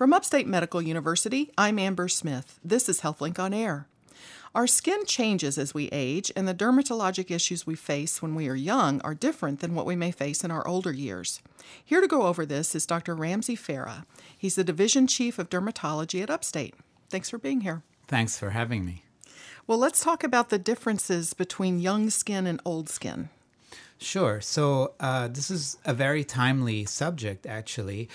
From Upstate Medical University, I'm Amber Smith. This is HealthLink on Air. Our skin changes as we age, and the dermatologic issues we face when we are young are different than what we may face in our older years. Here to go over this is Dr. Ramsey Farah. He's the Division Chief of Dermatology at Upstate. Thanks for being here. Thanks for having me. Well, let's talk about the differences between young skin and old skin. Sure. So, uh, this is a very timely subject, actually.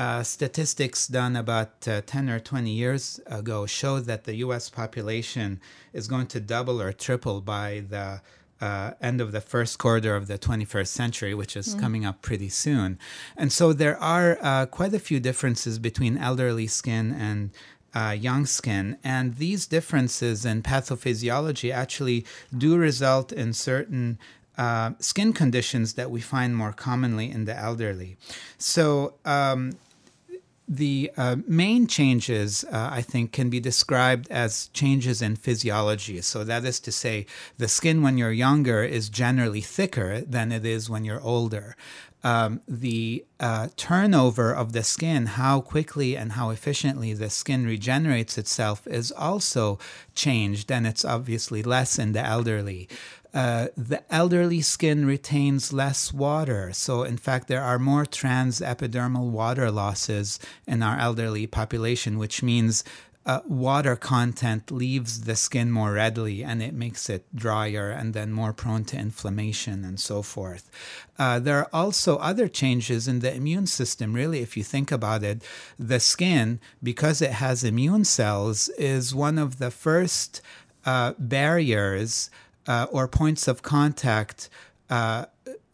Uh, statistics done about uh, 10 or 20 years ago show that the US population is going to double or triple by the uh, end of the first quarter of the 21st century, which is mm. coming up pretty soon. And so there are uh, quite a few differences between elderly skin and uh, young skin. And these differences in pathophysiology actually do result in certain uh, skin conditions that we find more commonly in the elderly. So, um, the uh, main changes, uh, I think, can be described as changes in physiology. So, that is to say, the skin when you're younger is generally thicker than it is when you're older. Um, the uh, turnover of the skin, how quickly and how efficiently the skin regenerates itself, is also changed, and it's obviously less in the elderly. Uh, the elderly skin retains less water. So, in fact, there are more transepidermal water losses in our elderly population, which means uh, water content leaves the skin more readily and it makes it drier and then more prone to inflammation and so forth. Uh, there are also other changes in the immune system. Really, if you think about it, the skin, because it has immune cells, is one of the first uh, barriers uh, or points of contact uh,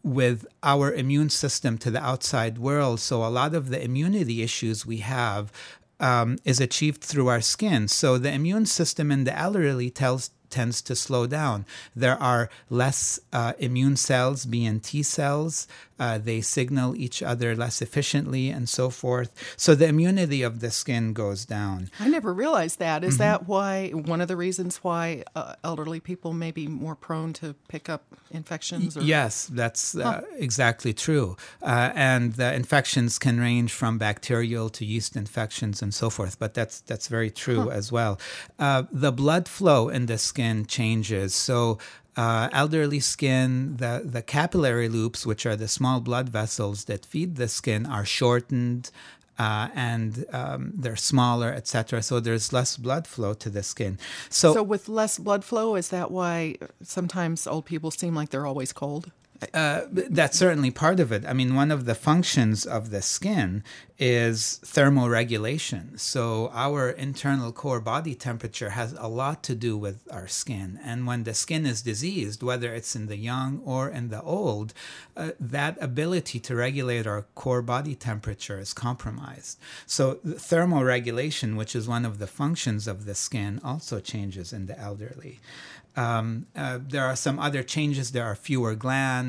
with our immune system to the outside world. So, a lot of the immunity issues we have um, is achieved through our skin. So, the immune system in the elderly tells tends to slow down. There are less uh, immune cells, B and T cells. Uh, they signal each other less efficiently and so forth. So the immunity of the skin goes down. I never realized that. Is mm-hmm. that why one of the reasons why uh, elderly people may be more prone to pick up infections? Or? Yes, that's uh, huh. exactly true. Uh, and the infections can range from bacterial to yeast infections and so forth. But that's that's very true huh. as well. Uh, the blood flow in the skin skin changes. So uh, elderly skin, the, the capillary loops, which are the small blood vessels that feed the skin, are shortened. Uh, and um, they're smaller, etc. So there's less blood flow to the skin. So, so with less blood flow, is that why sometimes old people seem like they're always cold? Uh, that's certainly part of it. I mean, one of the functions of the skin is thermoregulation. So, our internal core body temperature has a lot to do with our skin. And when the skin is diseased, whether it's in the young or in the old, uh, that ability to regulate our core body temperature is compromised. So, thermoregulation, which is one of the functions of the skin, also changes in the elderly. Um, uh, there are some other changes. There are fewer glands.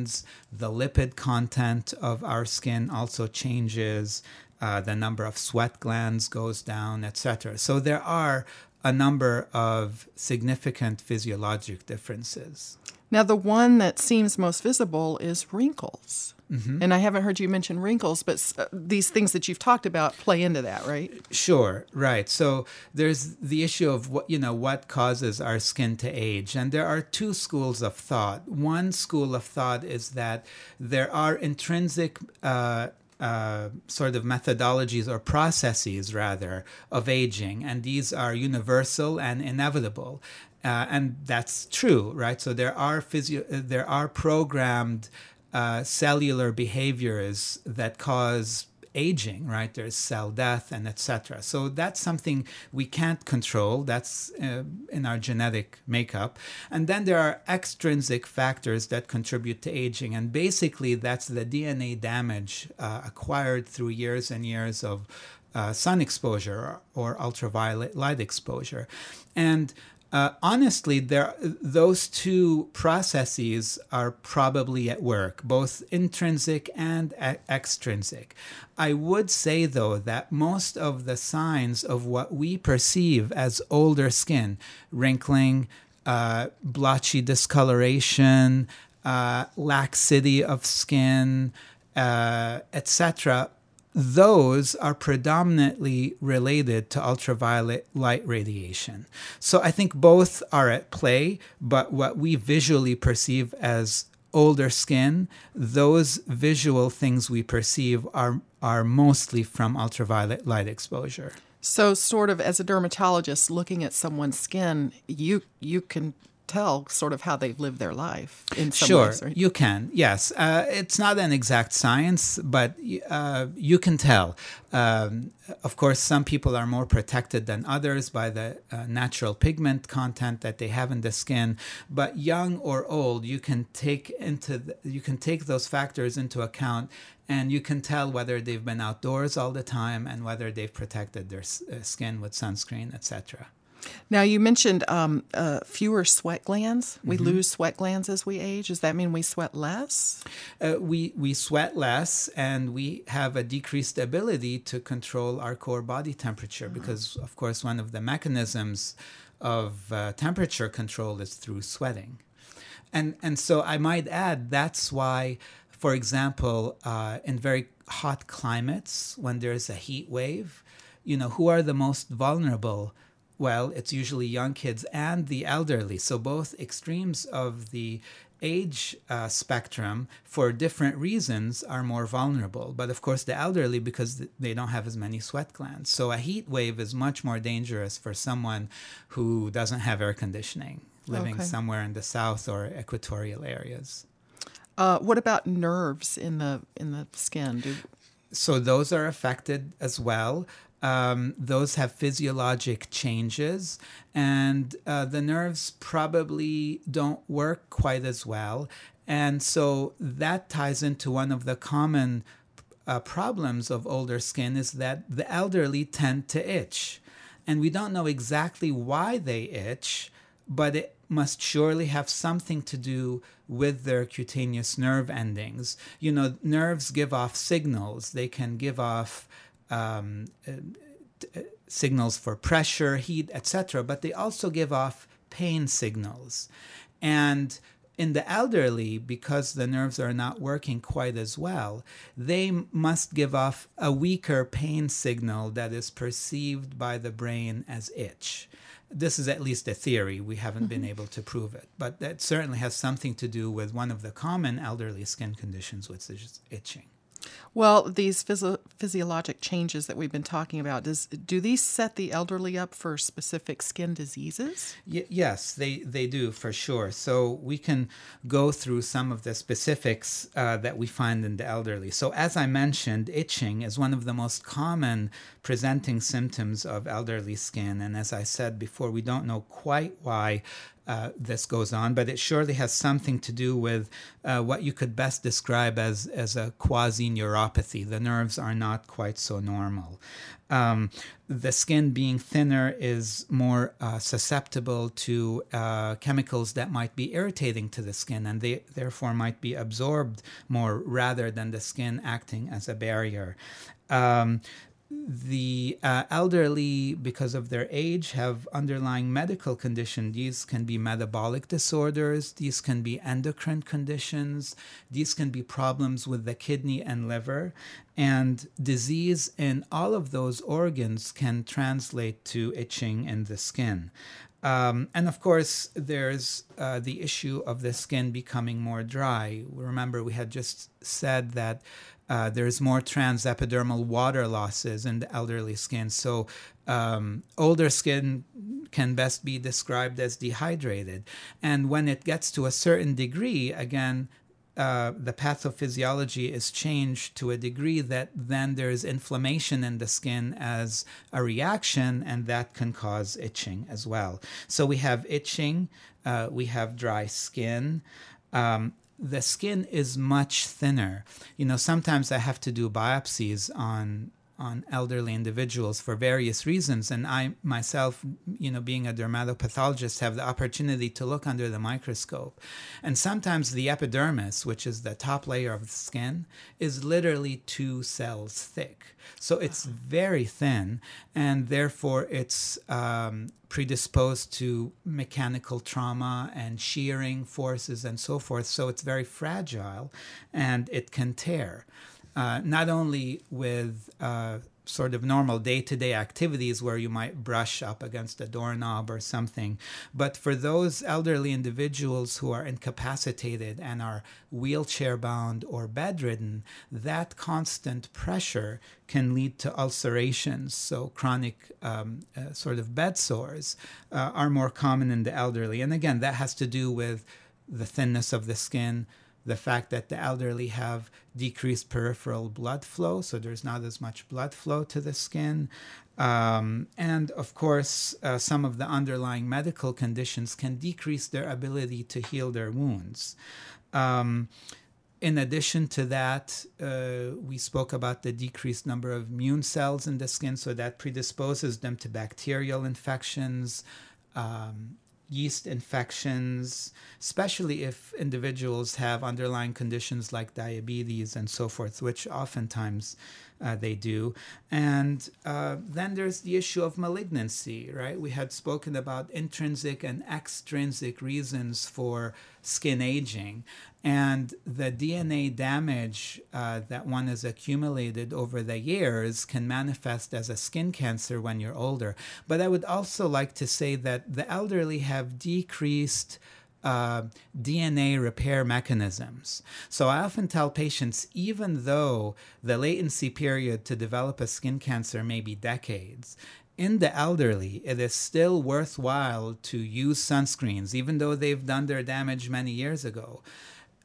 The lipid content of our skin also changes. Uh, the number of sweat glands goes down, etc. So there are a number of significant physiologic differences. Now, the one that seems most visible is wrinkles. Mm-hmm. And I haven't heard you mention wrinkles, but uh, these things that you've talked about play into that, right? Sure, right. So there's the issue of what you know what causes our skin to age, and there are two schools of thought. One school of thought is that there are intrinsic uh, uh, sort of methodologies or processes, rather, of aging, and these are universal and inevitable. Uh, and that's true, right? So there are physio- there are programmed uh, cellular behaviors that cause aging right? There's cell death and etc so that's something we can't control. That's uh, in our genetic makeup. And then there are extrinsic factors that contribute to aging. And basically that's the dna damage uh, acquired through years and years of uh, sun exposure or, or ultraviolet light exposure. And uh, honestly, there those two processes are probably at work, both intrinsic and e- extrinsic. I would say though that most of the signs of what we perceive as older skin, wrinkling, uh, blotchy discoloration, uh, laxity of skin, uh, etc., those are predominantly related to ultraviolet light radiation. So I think both are at play, but what we visually perceive as older skin, those visual things we perceive are are mostly from ultraviolet light exposure. So, sort of as a dermatologist looking at someone's skin, you you can tell sort of how they've lived their life in some sure, ways. Right? you can. Yes, uh, it's not an exact science, but uh, you can tell. Um, of course, some people are more protected than others by the uh, natural pigment content that they have in the skin. But young or old, you can take into the, you can take those factors into account and you can tell whether they've been outdoors all the time and whether they've protected their uh, skin with sunscreen, etc. Now, you mentioned um, uh, fewer sweat glands. We mm-hmm. lose sweat glands as we age. Does that mean we sweat less? Uh, we, we sweat less and we have a decreased ability to control our core body temperature mm-hmm. because, of course, one of the mechanisms of uh, temperature control is through sweating. And, and so I might add that's why, for example, uh, in very hot climates, when there's a heat wave, you know, who are the most vulnerable? Well, it's usually young kids and the elderly. So both extremes of the age uh, spectrum, for different reasons, are more vulnerable. But of course, the elderly, because they don't have as many sweat glands. So a heat wave is much more dangerous for someone who doesn't have air conditioning, living okay. somewhere in the south or equatorial areas. Uh, what about nerves in the in the skin? Do- so those are affected as well um, those have physiologic changes, and uh, the nerves probably don't work quite as well. And so that ties into one of the common uh, problems of older skin is that the elderly tend to itch. And we don't know exactly why they itch, but it must surely have something to do with their cutaneous nerve endings. You know, nerves give off signals, they can give off um, uh, signals for pressure, heat, etc., but they also give off pain signals. And in the elderly, because the nerves are not working quite as well, they must give off a weaker pain signal that is perceived by the brain as itch. This is at least a theory. We haven't mm-hmm. been able to prove it, but that certainly has something to do with one of the common elderly skin conditions, which is itching. Well, these physio- physiologic changes that we've been talking about, does do these set the elderly up for specific skin diseases? Y- yes, they, they do for sure. So we can go through some of the specifics uh, that we find in the elderly. So, as I mentioned, itching is one of the most common presenting symptoms of elderly skin. And as I said before, we don't know quite why uh, this goes on, but it surely has something to do with uh, what you could best describe as, as a quasi neuropathy. The nerves are not quite so normal. Um, the skin being thinner is more uh, susceptible to uh, chemicals that might be irritating to the skin and they therefore might be absorbed more rather than the skin acting as a barrier. Um, the uh, elderly, because of their age, have underlying medical conditions. These can be metabolic disorders, these can be endocrine conditions, these can be problems with the kidney and liver. And disease in all of those organs can translate to itching in the skin. Um, and of course, there's uh, the issue of the skin becoming more dry. Remember, we had just said that uh, there's more transepidermal water losses in the elderly skin. So, um, older skin can best be described as dehydrated. And when it gets to a certain degree, again, uh, the pathophysiology is changed to a degree that then there's inflammation in the skin as a reaction, and that can cause itching as well. So we have itching, uh, we have dry skin. Um, the skin is much thinner. You know, sometimes I have to do biopsies on on elderly individuals for various reasons. And i myself you know being a dermatopathologist have the opportunity to look under the microscope. And sometimes the epidermis which is the top layer of the skin is literally two cells thick. So it's very thin and therefore it's um, predisposed to mechanical trauma and shearing forces and so forth. So it's very fragile and it can tear uh, not only with uh, sort of normal day to day activities where you might brush up against a doorknob or something. But for those elderly individuals who are incapacitated and are wheelchair bound or bedridden, that constant pressure can lead to ulcerations. So, chronic um, uh, sort of bed sores uh, are more common in the elderly. And again, that has to do with the thinness of the skin the fact that the elderly have decreased peripheral blood flow, so there's not as much blood flow to the skin. Um, and of course, uh, some of the underlying medical conditions can decrease their ability to heal their wounds. Um, in addition to that, uh, we spoke about the decreased number of immune cells in the skin, so that predisposes them to bacterial infections, um, yeast infections, especially if individuals have underlying conditions like diabetes and so forth, which oftentimes uh, they do. And uh, then there's the issue of malignancy, right? We had spoken about intrinsic and extrinsic reasons for skin aging. And the DNA damage uh, that one has accumulated over the years can manifest as a skin cancer when you're older. But I would also like to say that the elderly have decreased uh, DNA repair mechanisms. So I often tell patients, even though the latency period to develop a skin cancer may be decades, in the elderly, it is still worthwhile to use sunscreens, even though they've done their damage many years ago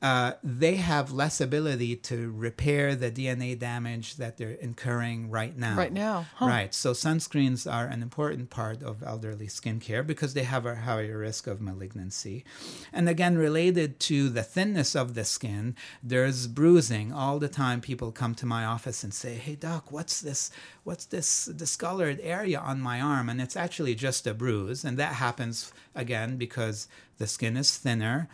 uh, they have less ability to repair the DNA damage that they're incurring right now. Right now, huh. right. So sunscreens are an important part of elderly skincare because they have a higher risk of malignancy, and again, related to the thinness of the skin, there's bruising all the time. People come to my office and say, "Hey, doc, what's this? What's this discolored area on my arm?" And it's actually just a bruise, and that happens again because the skin is thinner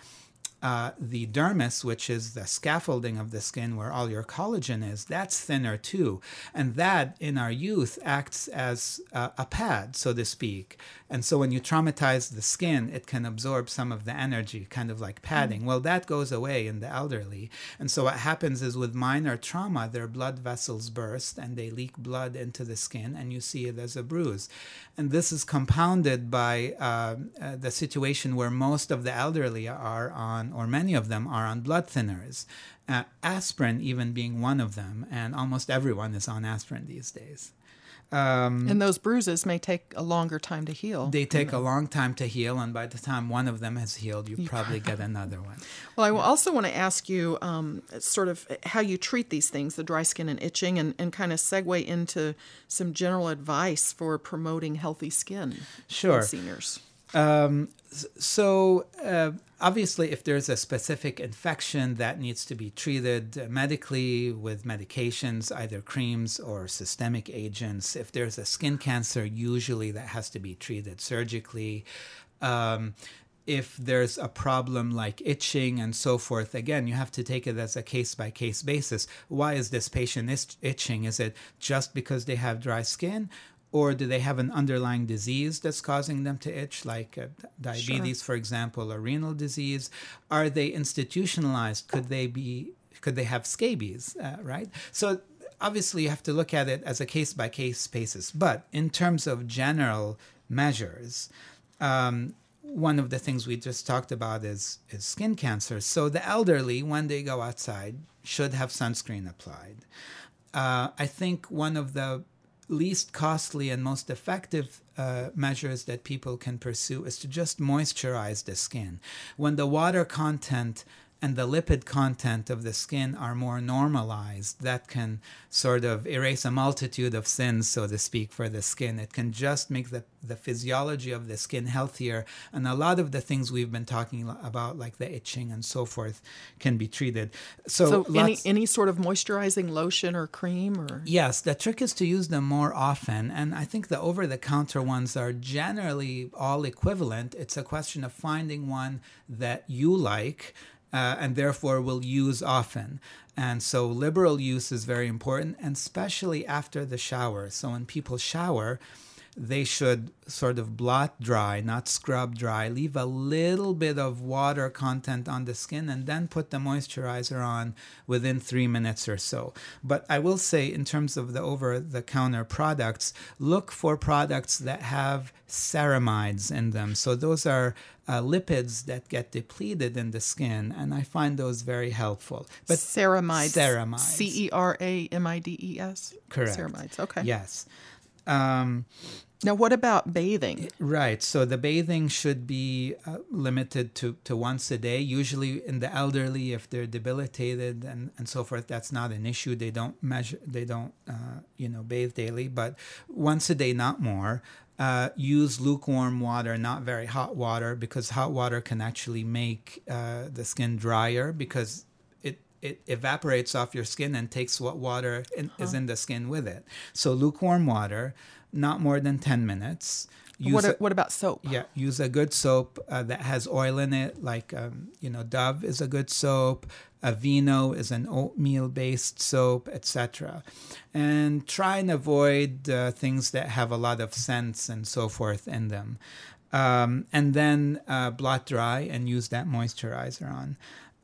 uh, the dermis, which is the scaffolding of the skin where all your collagen is, that's thinner too. And that in our youth acts as uh, a pad, so to speak. And so when you traumatize the skin, it can absorb some of the energy, kind of like padding. Mm. Well, that goes away in the elderly. And so what happens is with minor trauma, their blood vessels burst and they leak blood into the skin, and you see it as a bruise. And this is compounded by uh, uh the situation where most of the elderly are on or many of them are on blood thinners, uh, aspirin even being one of them, and almost everyone is on aspirin these days. Um, and those bruises may take a longer time to heal. They take a long time to heal, and by the time one of them has healed, you, probably get another one. Well, I also want to ask you um, sort of how you treat these things, the dry skin and itching, and, and kind of segue into some general advice for promoting healthy skin sure. seniors. Um, so uh, obviously, if there's a specific infection that needs to be treated medically with medications, either creams or systemic agents, if there's a skin cancer, usually that has to be treated surgically. Um, if there's a problem like itching and so forth, again, you have to take it as a case by case basis. Why is this patient itching? Is it just because they have dry skin? Or do they have an underlying disease that's causing them to itch, like uh, diabetes, sure. for example, or renal disease? Are they institutionalized? Could they be? Could they have scabies? Uh, right. So obviously, you have to look at it as a case by case basis. But in terms of general measures, um, one of the things we just talked about is is skin cancer. So the elderly, when they go outside, should have sunscreen applied. Uh, I think one of the least costly and most effective uh, measures that people can pursue is to just moisturize the skin. When the water content and the lipid content of the skin are more normalized, that can sort of erase a multitude of sins, so to speak, for the skin. It can just make the, the physiology of the skin healthier. And a lot of the things we've been talking about, like the itching and so forth, can be treated. So, so any, any sort of moisturizing lotion or cream or Yes, the trick is to use them more often. And I think the over the counter ones are generally all equivalent. It's a question of finding one that you like uh, and therefore will use often. And so liberal use is very important, and especially after the shower. So when people shower, they should sort of blot dry, not scrub dry. Leave a little bit of water content on the skin and then put the moisturizer on within three minutes or so. But I will say, in terms of the over the counter products, look for products that have ceramides in them. So those are uh, lipids that get depleted in the skin, and I find those very helpful. But ceramides, ceramides, C E R A M I D E S, correct. Ceramides, okay. Yes. Um, now, what about bathing? Right. So the bathing should be uh, limited to, to once a day. Usually, in the elderly, if they're debilitated and, and so forth, that's not an issue. They don't measure, they don't, uh, you know, bathe daily, but once a day, not more. Uh, use lukewarm water, not very hot water, because hot water can actually make uh, the skin drier because it evaporates off your skin and takes what water in, huh. is in the skin with it. So lukewarm water not more than 10 minutes. Use what, a, what about soap? Yeah, use a good soap uh, that has oil in it, like, um, you know, Dove is a good soap. Aveeno is an oatmeal based soap, etc. And try and avoid uh, things that have a lot of scents and so forth in them. Um, and then uh, blot dry and use that moisturizer on.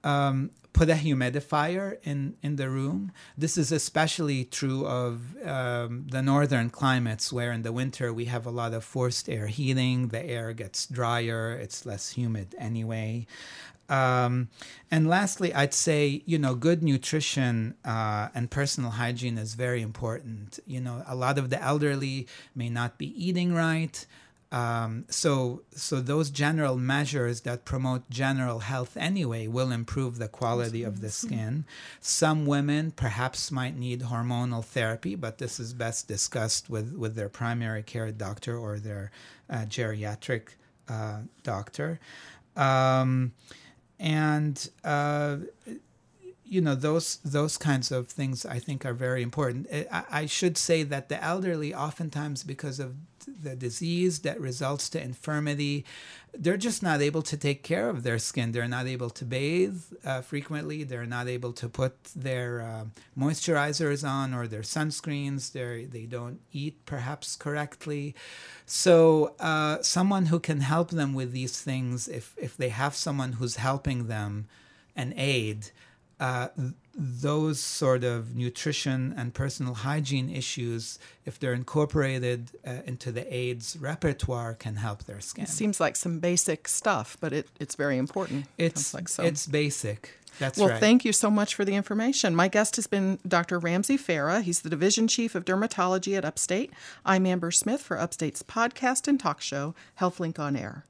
Um, put a humidifier in, in the room. This is especially true of um, the northern climates where in the winter we have a lot of forced air heating. The air gets drier, it's less humid anyway. Um, and lastly, I'd say, you know, good nutrition uh, and personal hygiene is very important. You know, a lot of the elderly may not be eating right. Um, so, so those general measures that promote general health anyway will improve the quality of the skin. Some women perhaps might need hormonal therapy, but this is best discussed with, with their primary care doctor or their uh, geriatric uh, doctor. Um, and uh, you know those those kinds of things I think are very important. I, I should say that the elderly oftentimes because of the disease that results to infirmity they're just not able to take care of their skin. They're not able to bathe uh, frequently. They're not able to put their uh, moisturizers on or their sunscreens. They they don't eat perhaps correctly. So uh, someone who can help them with these things if if they have someone who's helping them and aid uh, those sort of nutrition and personal hygiene issues, if they're incorporated uh, into the aide's repertoire, can help their skin. It seems like some basic stuff, but it, it's very important. It's like so. it's basic. That's well, right. thank you so much for the information. My guest has been Dr. Ramsey Farah. He's the Division Chief of Dermatology at Upstate. I'm Amber Smith for Upstate's podcast and talk show, HealthLink on Air.